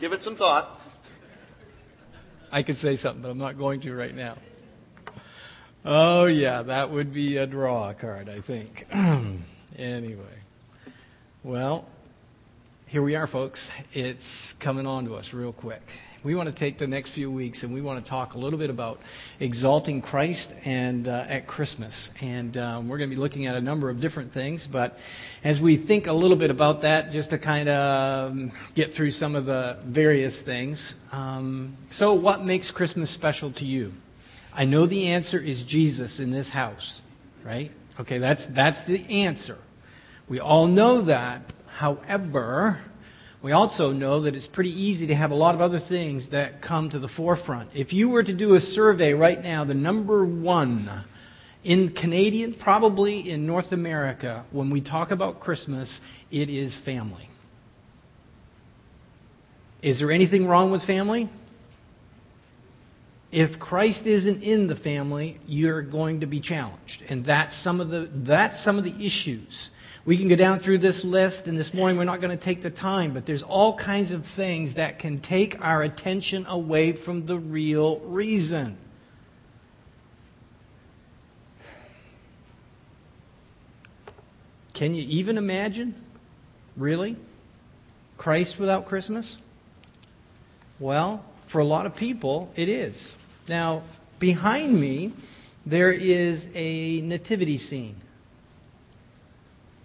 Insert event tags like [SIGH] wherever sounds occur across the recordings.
Give it some thought. I could say something, but I'm not going to right now. Oh, yeah, that would be a draw card, I think. [CLEARS THROAT] anyway. Well, here we are, folks. It's coming on to us real quick. We want to take the next few weeks and we want to talk a little bit about exalting Christ and uh, at Christmas. And um, we're going to be looking at a number of different things. But as we think a little bit about that, just to kind of um, get through some of the various things. Um, so, what makes Christmas special to you? I know the answer is Jesus in this house, right? Okay, that's, that's the answer. We all know that. However, we also know that it's pretty easy to have a lot of other things that come to the forefront. If you were to do a survey right now, the number one in Canadian, probably in North America, when we talk about Christmas, it is family. Is there anything wrong with family? If Christ isn't in the family, you're going to be challenged. And that's some of the, that's some of the issues we can go down through this list, and this morning we're not going to take the time, but there's all kinds of things that can take our attention away from the real reason. Can you even imagine? Really? Christ without Christmas? Well, for a lot of people, it is. Now, behind me, there is a nativity scene.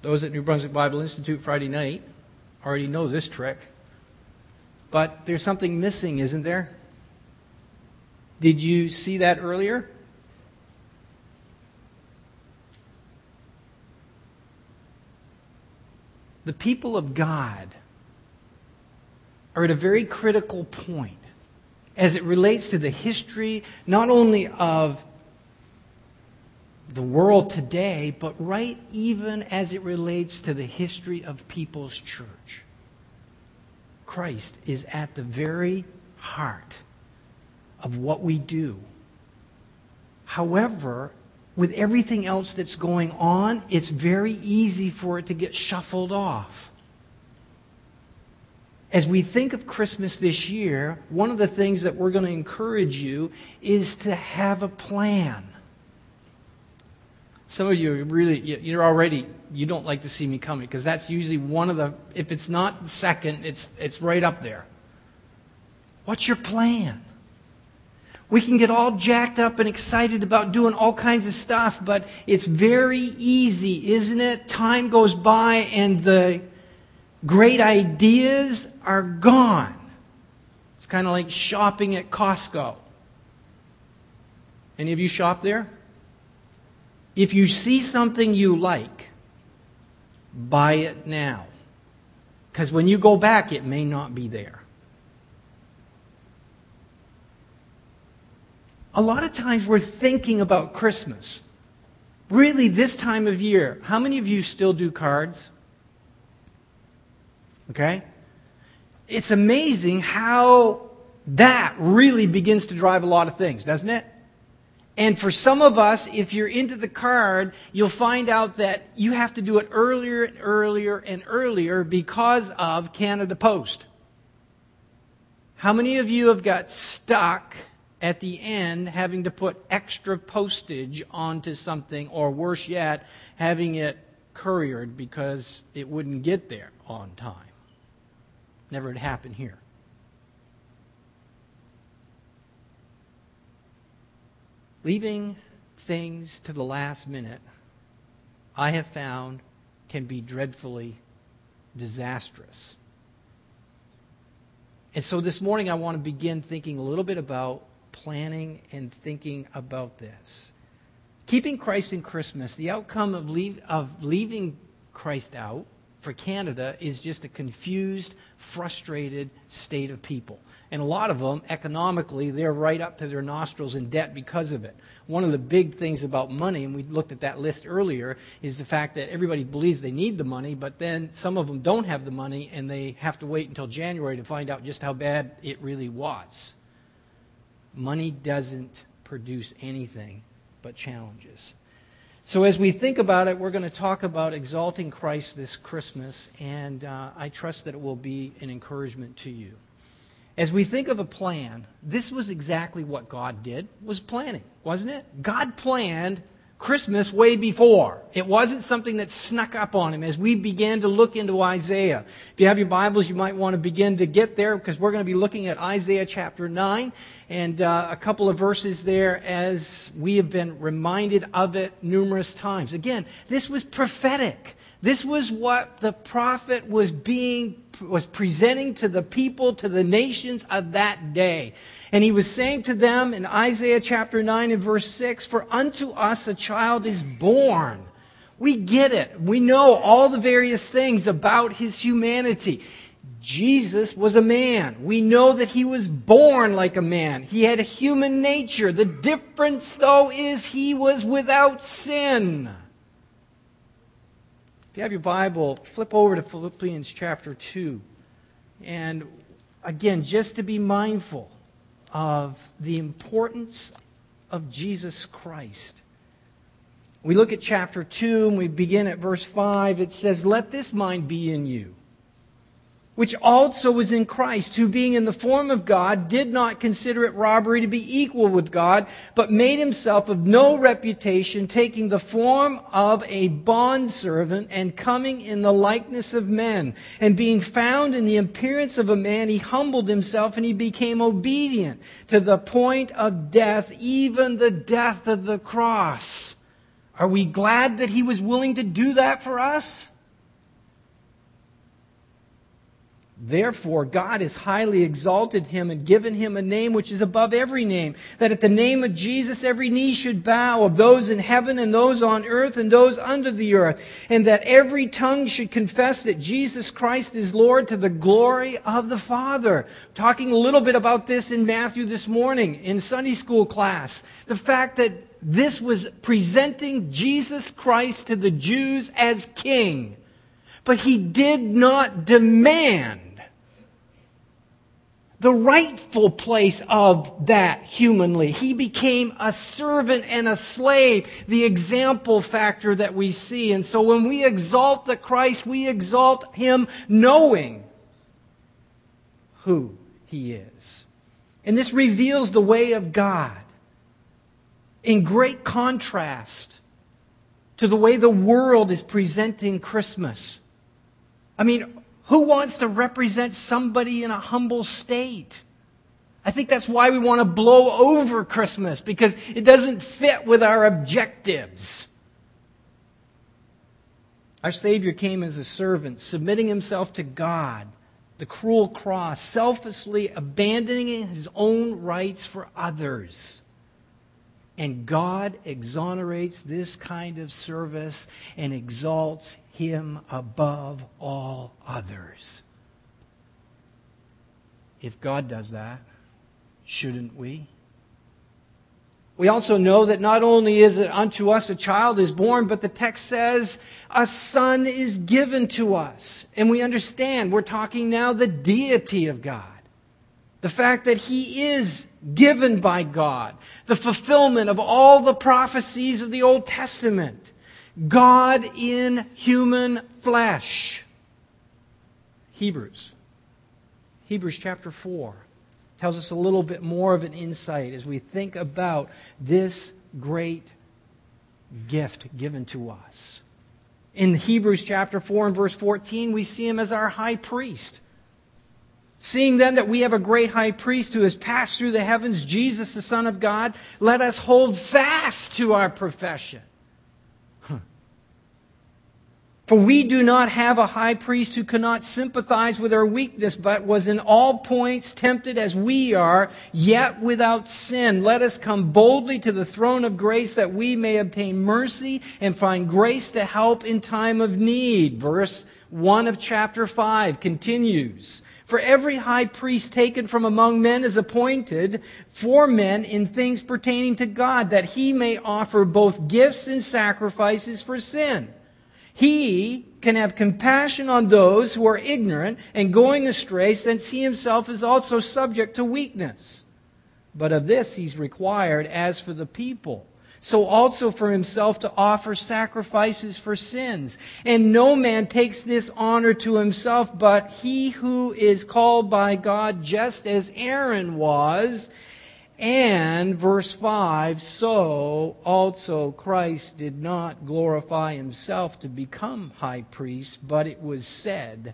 Those at New Brunswick Bible Institute Friday night already know this trick. But there's something missing, isn't there? Did you see that earlier? The people of God are at a very critical point as it relates to the history not only of the world today, but right even as it relates to the history of people's church. Christ is at the very heart of what we do. However, with everything else that's going on, it's very easy for it to get shuffled off. As we think of Christmas this year, one of the things that we're going to encourage you is to have a plan. Some of you are really, you're already, you don't like to see me coming because that's usually one of the, if it's not second, it's, it's right up there. What's your plan? We can get all jacked up and excited about doing all kinds of stuff, but it's very easy, isn't it? Time goes by and the great ideas are gone. It's kind of like shopping at Costco. Any of you shop there? If you see something you like, buy it now. Because when you go back, it may not be there. A lot of times we're thinking about Christmas. Really, this time of year, how many of you still do cards? Okay? It's amazing how that really begins to drive a lot of things, doesn't it? And for some of us, if you're into the card, you'll find out that you have to do it earlier and earlier and earlier because of Canada Post. How many of you have got stuck at the end having to put extra postage onto something, or worse yet, having it couriered because it wouldn't get there on time? Never had happened here. Leaving things to the last minute, I have found, can be dreadfully disastrous. And so this morning, I want to begin thinking a little bit about planning and thinking about this. Keeping Christ in Christmas, the outcome of, leave, of leaving Christ out for Canada is just a confused, frustrated state of people. And a lot of them, economically, they're right up to their nostrils in debt because of it. One of the big things about money, and we looked at that list earlier, is the fact that everybody believes they need the money, but then some of them don't have the money and they have to wait until January to find out just how bad it really was. Money doesn't produce anything but challenges. So, as we think about it, we're going to talk about exalting Christ this Christmas, and uh, I trust that it will be an encouragement to you. As we think of a plan, this was exactly what God did, was planning, wasn't it? God planned Christmas way before. It wasn't something that snuck up on him as we began to look into Isaiah. If you have your Bibles, you might want to begin to get there because we're going to be looking at Isaiah chapter 9 and uh, a couple of verses there as we have been reminded of it numerous times. Again, this was prophetic. This was what the prophet was being was presenting to the people, to the nations of that day. And he was saying to them in Isaiah chapter 9 and verse 6, For unto us a child is born. We get it. We know all the various things about his humanity. Jesus was a man. We know that he was born like a man. He had a human nature. The difference, though, is he was without sin. If you have your Bible, flip over to Philippians chapter 2. And again, just to be mindful of the importance of Jesus Christ. We look at chapter 2 and we begin at verse 5. It says, Let this mind be in you which also was in Christ, who being in the form of God did not consider it robbery to be equal with God, but made himself of no reputation, taking the form of a bondservant and coming in the likeness of men. And being found in the appearance of a man, he humbled himself and he became obedient to the point of death, even the death of the cross. Are we glad that he was willing to do that for us? Therefore, God has highly exalted him and given him a name which is above every name, that at the name of Jesus every knee should bow, of those in heaven and those on earth and those under the earth, and that every tongue should confess that Jesus Christ is Lord to the glory of the Father. Talking a little bit about this in Matthew this morning in Sunday school class. The fact that this was presenting Jesus Christ to the Jews as king. But he did not demand the rightful place of that humanly. He became a servant and a slave, the example factor that we see. And so when we exalt the Christ, we exalt him knowing who he is. And this reveals the way of God in great contrast to the way the world is presenting Christmas. I mean, who wants to represent somebody in a humble state? I think that's why we want to blow over Christmas, because it doesn't fit with our objectives. Our Savior came as a servant, submitting himself to God, the cruel cross, selflessly abandoning his own rights for others. And God exonerates this kind of service and exalts him above all others. If God does that, shouldn't we? We also know that not only is it unto us a child is born, but the text says a son is given to us. And we understand we're talking now the deity of God. The fact that he is given by God, the fulfillment of all the prophecies of the Old Testament. God in human flesh. Hebrews. Hebrews chapter 4 tells us a little bit more of an insight as we think about this great gift given to us. In Hebrews chapter 4 and verse 14, we see him as our high priest. Seeing then that we have a great high priest who has passed through the heavens, Jesus, the Son of God, let us hold fast to our profession. For we do not have a high priest who cannot sympathize with our weakness, but was in all points tempted as we are, yet without sin. Let us come boldly to the throne of grace that we may obtain mercy and find grace to help in time of need. Verse 1 of chapter 5 continues. For every high priest taken from among men is appointed for men in things pertaining to God, that he may offer both gifts and sacrifices for sin. He can have compassion on those who are ignorant and going astray, since he himself is also subject to weakness. But of this he's required as for the people so also for himself to offer sacrifices for sins. And no man takes this honor to himself, but he who is called by God, just as Aaron was. And, verse 5, so also Christ did not glorify himself to become high priest, but it was said,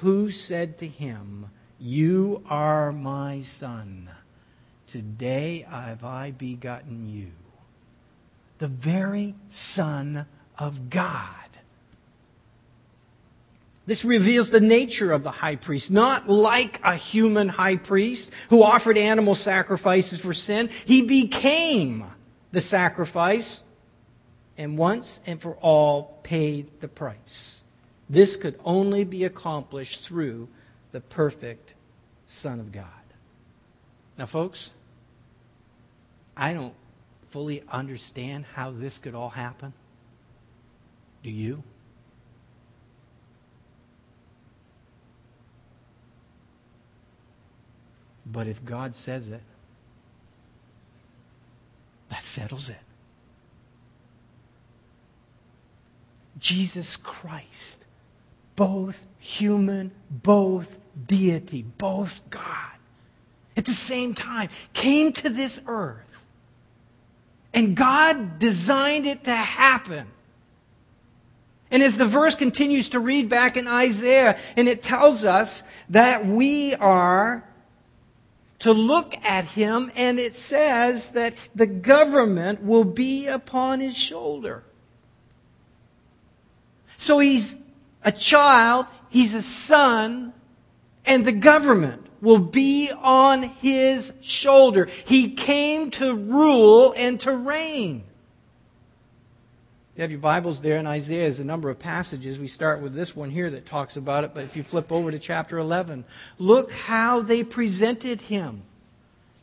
Who said to him, You are my son. Today have I begotten you the very Son of God. This reveals the nature of the high priest. Not like a human high priest who offered animal sacrifices for sin. He became the sacrifice and once and for all paid the price. This could only be accomplished through the perfect Son of God. Now, folks, I don't fully understand how this could all happen? Do you? But if God says it, that settles it. Jesus Christ, both human, both deity, both God, at the same time, came to this earth and God designed it to happen. And as the verse continues to read back in Isaiah, and it tells us that we are to look at him, and it says that the government will be upon his shoulder. So he's a child, he's a son, and the government will be on his shoulder. He came to rule and to reign. You have your Bibles there in Isaiah. There's a number of passages. We start with this one here that talks about it, but if you flip over to chapter 11, look how they presented him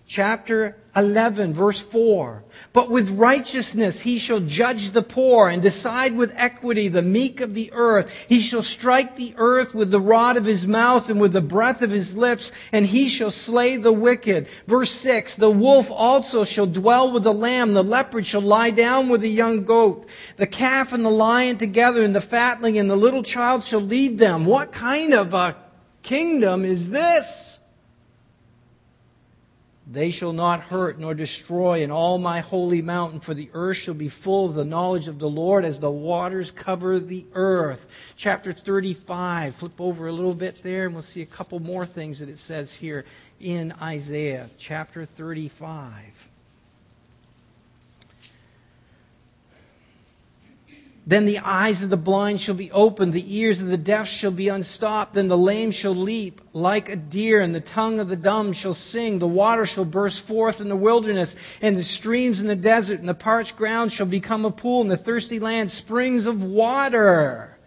chapter 11, verse 4. But with righteousness he shall judge the poor and decide with equity the meek of the earth. He shall strike the earth with the rod of his mouth and with the breath of his lips, and he shall slay the wicked. Verse 6. The wolf also shall dwell with the lamb. The leopard shall lie down with the young goat. The calf and the lion together, and the fatling and the little child shall lead them. What kind of a kingdom is this? They shall not hurt nor destroy in all my holy mountain, for the earth shall be full of the knowledge of the Lord as the waters cover the earth. Chapter 35. Flip over a little bit there, and we'll see a couple more things that it says here in Isaiah. Chapter 35. Then the eyes of the blind shall be opened, the ears of the deaf shall be unstopped, then the lame shall leap like a deer, and the tongue of the dumb shall sing. The water shall burst forth in the wilderness, and the streams in the desert, and the parched ground shall become a pool, and the thirsty land springs of water.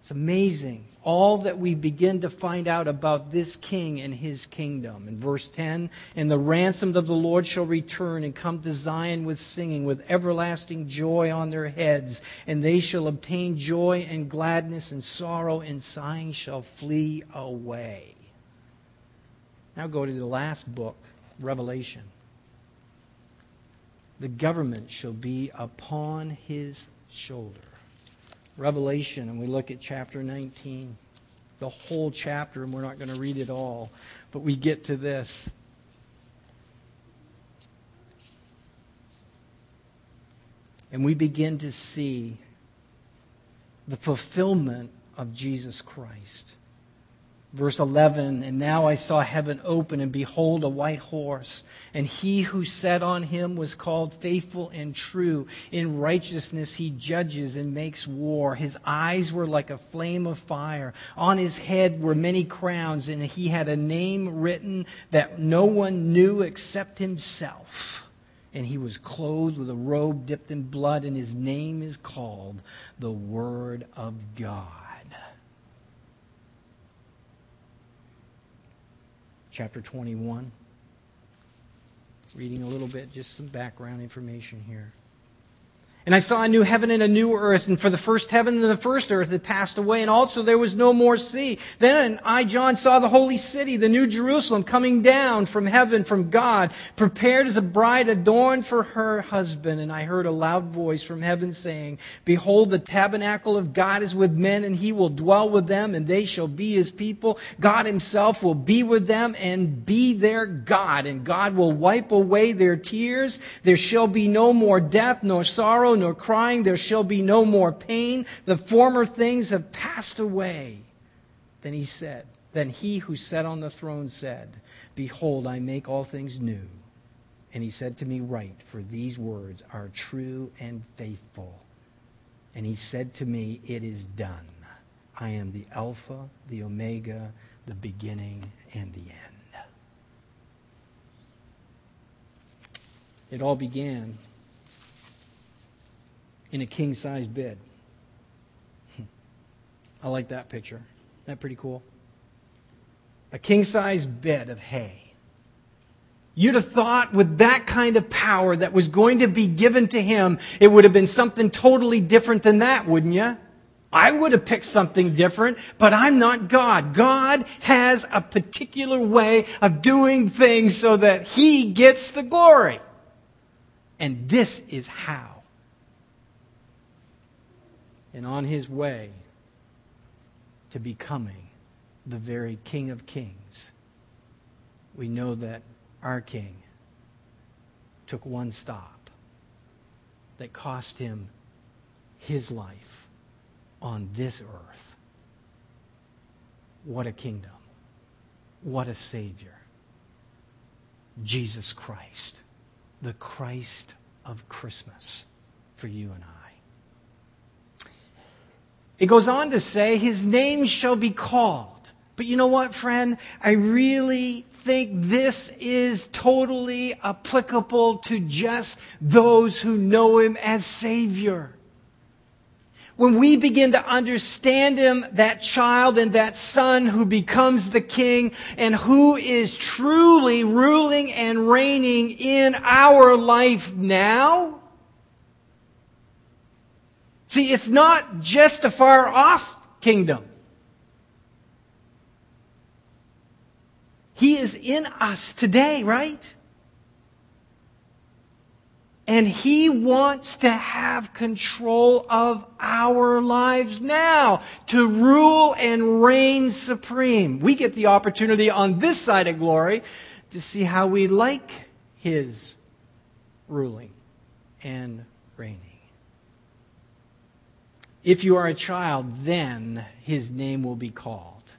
It's amazing all that we begin to find out about this king and his kingdom. In verse 10, and the ransomed of the Lord shall return and come to Zion with singing, with everlasting joy on their heads, and they shall obtain joy and gladness, and sorrow and sighing shall flee away. Now go to the last book, Revelation. The government shall be upon his shoulder. Revelation, and we look at chapter 19, the whole chapter, and we're not going to read it all, but we get to this. And we begin to see the fulfillment of Jesus Christ. Verse 11, and now I saw heaven open, and behold, a white horse. And he who sat on him was called faithful and true. In righteousness he judges and makes war. His eyes were like a flame of fire. On his head were many crowns, and he had a name written that no one knew except himself. And he was clothed with a robe dipped in blood, and his name is called the Word of God. Chapter 21. Reading a little bit, just some background information here. And I saw a new heaven and a new earth, and for the first heaven and the first earth had passed away, and also there was no more sea. Then I, John, saw the holy city, the new Jerusalem, coming down from heaven from God, prepared as a bride adorned for her husband. And I heard a loud voice from heaven saying, Behold, the tabernacle of God is with men, and he will dwell with them, and they shall be his people. God himself will be with them and be their God, and God will wipe away their tears. There shall be no more death, nor sorrow nor crying. There shall be no more pain. The former things have passed away. Then he said, Then he who sat on the throne said, Behold, I make all things new. And he said to me, Write, for these words are true and faithful. And he said to me, It is done. I am the Alpha, the Omega, the beginning, and the end. It all began in a king sized bed. [LAUGHS] I like that picture. Isn't that pretty cool? A king sized bed of hay. You'd have thought with that kind of power that was going to be given to him, it would have been something totally different than that, wouldn't you? I would have picked something different, but I'm not God. God has a particular way of doing things so that he gets the glory. And this is how and on his way to becoming the very King of Kings, we know that our King took one stop that cost him his life on this earth. What a kingdom. What a Savior. Jesus Christ, the Christ of Christmas for you and I. It goes on to say, His name shall be called. But you know what, friend? I really think this is totally applicable to just those who know Him as Savior. When we begin to understand Him, that child and that son who becomes the king and who is truly ruling and reigning in our life now, See, it's not just a far off kingdom. He is in us today, right? And He wants to have control of our lives now, to rule and reign supreme. We get the opportunity on this side of glory to see how we like His ruling and reigning. If you are a child, then his name will be called.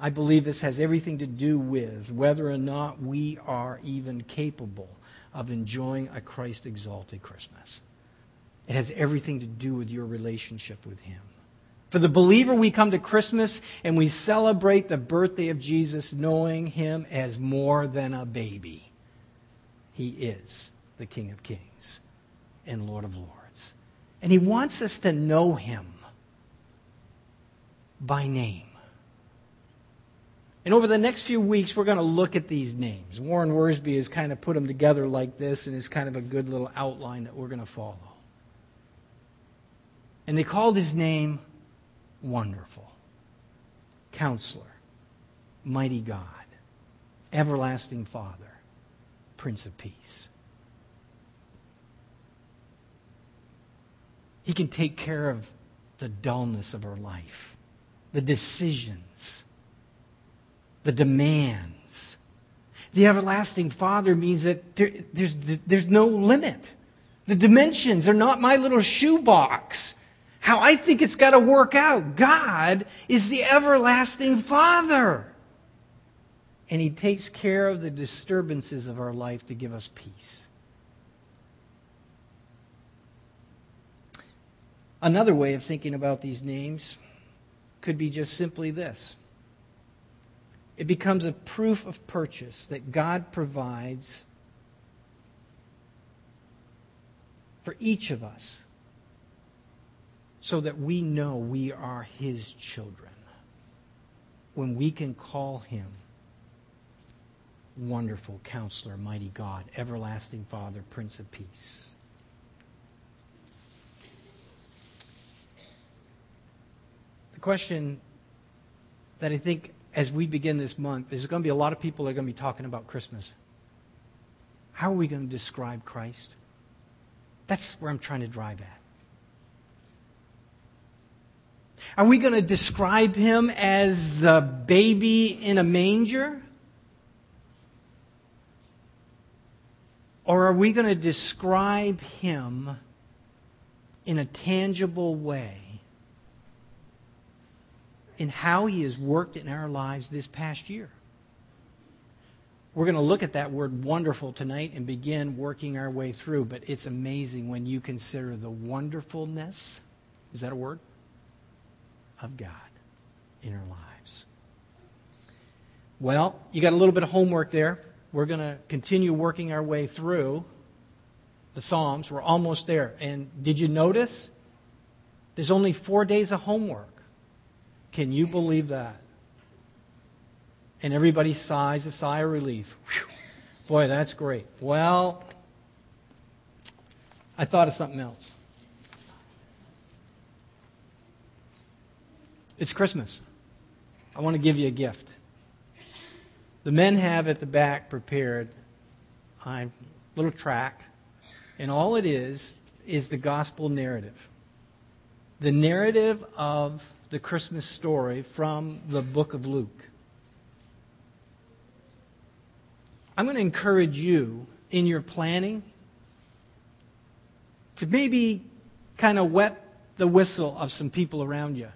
I believe this has everything to do with whether or not we are even capable of enjoying a Christ exalted Christmas. It has everything to do with your relationship with him. For the believer, we come to Christmas and we celebrate the birthday of Jesus, knowing him as more than a baby. He is the King of Kings and Lord of Lords. And he wants us to know him by name. And over the next few weeks, we're going to look at these names. Warren Wiersbe has kind of put them together like this, and it's kind of a good little outline that we're going to follow. And they called his name Wonderful, Counselor, Mighty God, Everlasting Father, Prince of Peace. He can take care of the dullness of our life, the decisions, the demands. The everlasting Father means that there, there's, there's no limit. The dimensions are not my little shoebox. How I think it's got to work out. God is the everlasting Father. And He takes care of the disturbances of our life to give us peace. Another way of thinking about these names could be just simply this it becomes a proof of purchase that God provides for each of us so that we know we are His children when we can call Him Wonderful Counselor, Mighty God, Everlasting Father, Prince of Peace. Question that I think as we begin this month, there's going to be a lot of people that are going to be talking about Christmas. How are we going to describe Christ? That's where I'm trying to drive at. Are we going to describe him as the baby in a manger? Or are we going to describe him in a tangible way in how he has worked in our lives this past year? We're going to look at that word wonderful tonight and begin working our way through, but it's amazing when you consider the wonderfulness. Is that a word? of God in our lives. Well, you got a little bit of homework there. We're going to continue working our way through the Psalms. We're almost there. And did you notice? There's only four days of homework. Can you believe that? And everybody sighs a sigh of relief. Whew. Boy, that's great. Well, I thought of something else. It's Christmas. I want to give you a gift. The men have at the back prepared a little track, and all it is is the gospel narrative. The narrative of the Christmas story from the book of Luke. I'm going to encourage you in your planning to maybe kind of wet the whistle of some people around you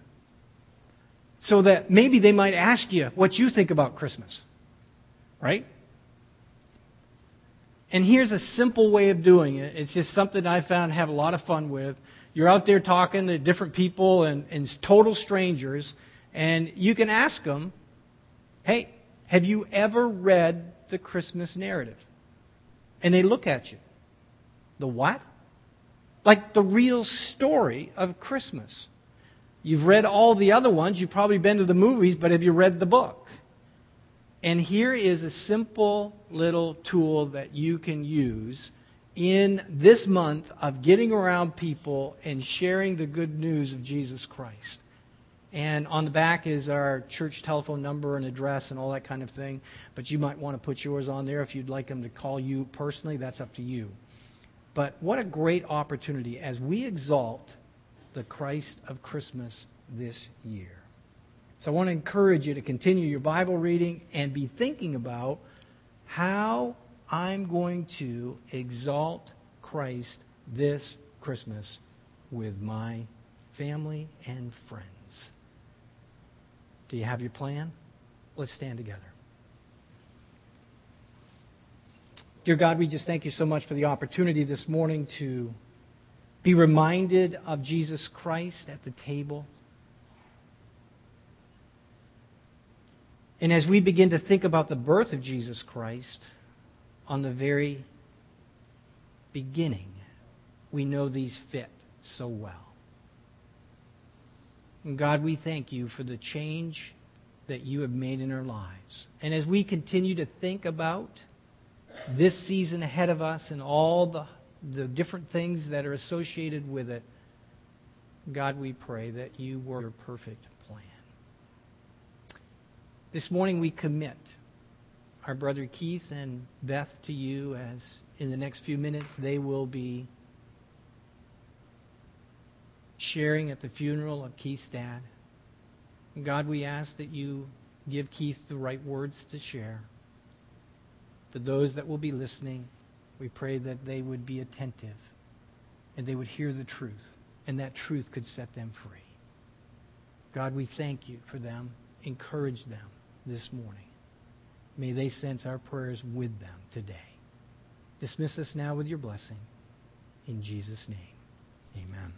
so that maybe they might ask you what you think about Christmas. Right? And here's a simple way of doing it. It's just something I found have a lot of fun with. You're out there talking to different people and, and total strangers, and you can ask them, hey, have you ever read the Christmas narrative? And they look at you. The what? Like the real story of Christmas. You've read all the other ones. You've probably been to the movies, but have you read the book? And here is a simple little tool that you can use in this month of getting around people and sharing the good news of Jesus Christ. And on the back is our church telephone number and address and all that kind of thing. But you might want to put yours on there if you'd like them to call you personally. That's up to you. But what a great opportunity as we exalt the Christ of Christmas this year. So I want to encourage you to continue your Bible reading and be thinking about how I'm going to exalt Christ this Christmas with my family and friends. Do you have your plan? Let's stand together. Dear God, we just thank you so much for the opportunity this morning to be reminded of Jesus Christ at the table. And as we begin to think about the birth of Jesus Christ on the very beginning, we know these fit so well. And God, we thank you for the change that you have made in our lives. And as we continue to think about this season ahead of us and all the the different things that are associated with it, God, we pray that you work your perfect plan. This morning we commit our brother Keith and Beth to you as in the next few minutes they will be sharing at the funeral of Keith's dad. God, we ask that you give Keith the right words to share. For those that will be listening, we pray that they would be attentive and they would hear the truth, and that truth could set them free. God, we thank you for them. Encourage them this morning. May they sense our prayers with them today. Dismiss us now with your blessing. In Jesus' name, amen.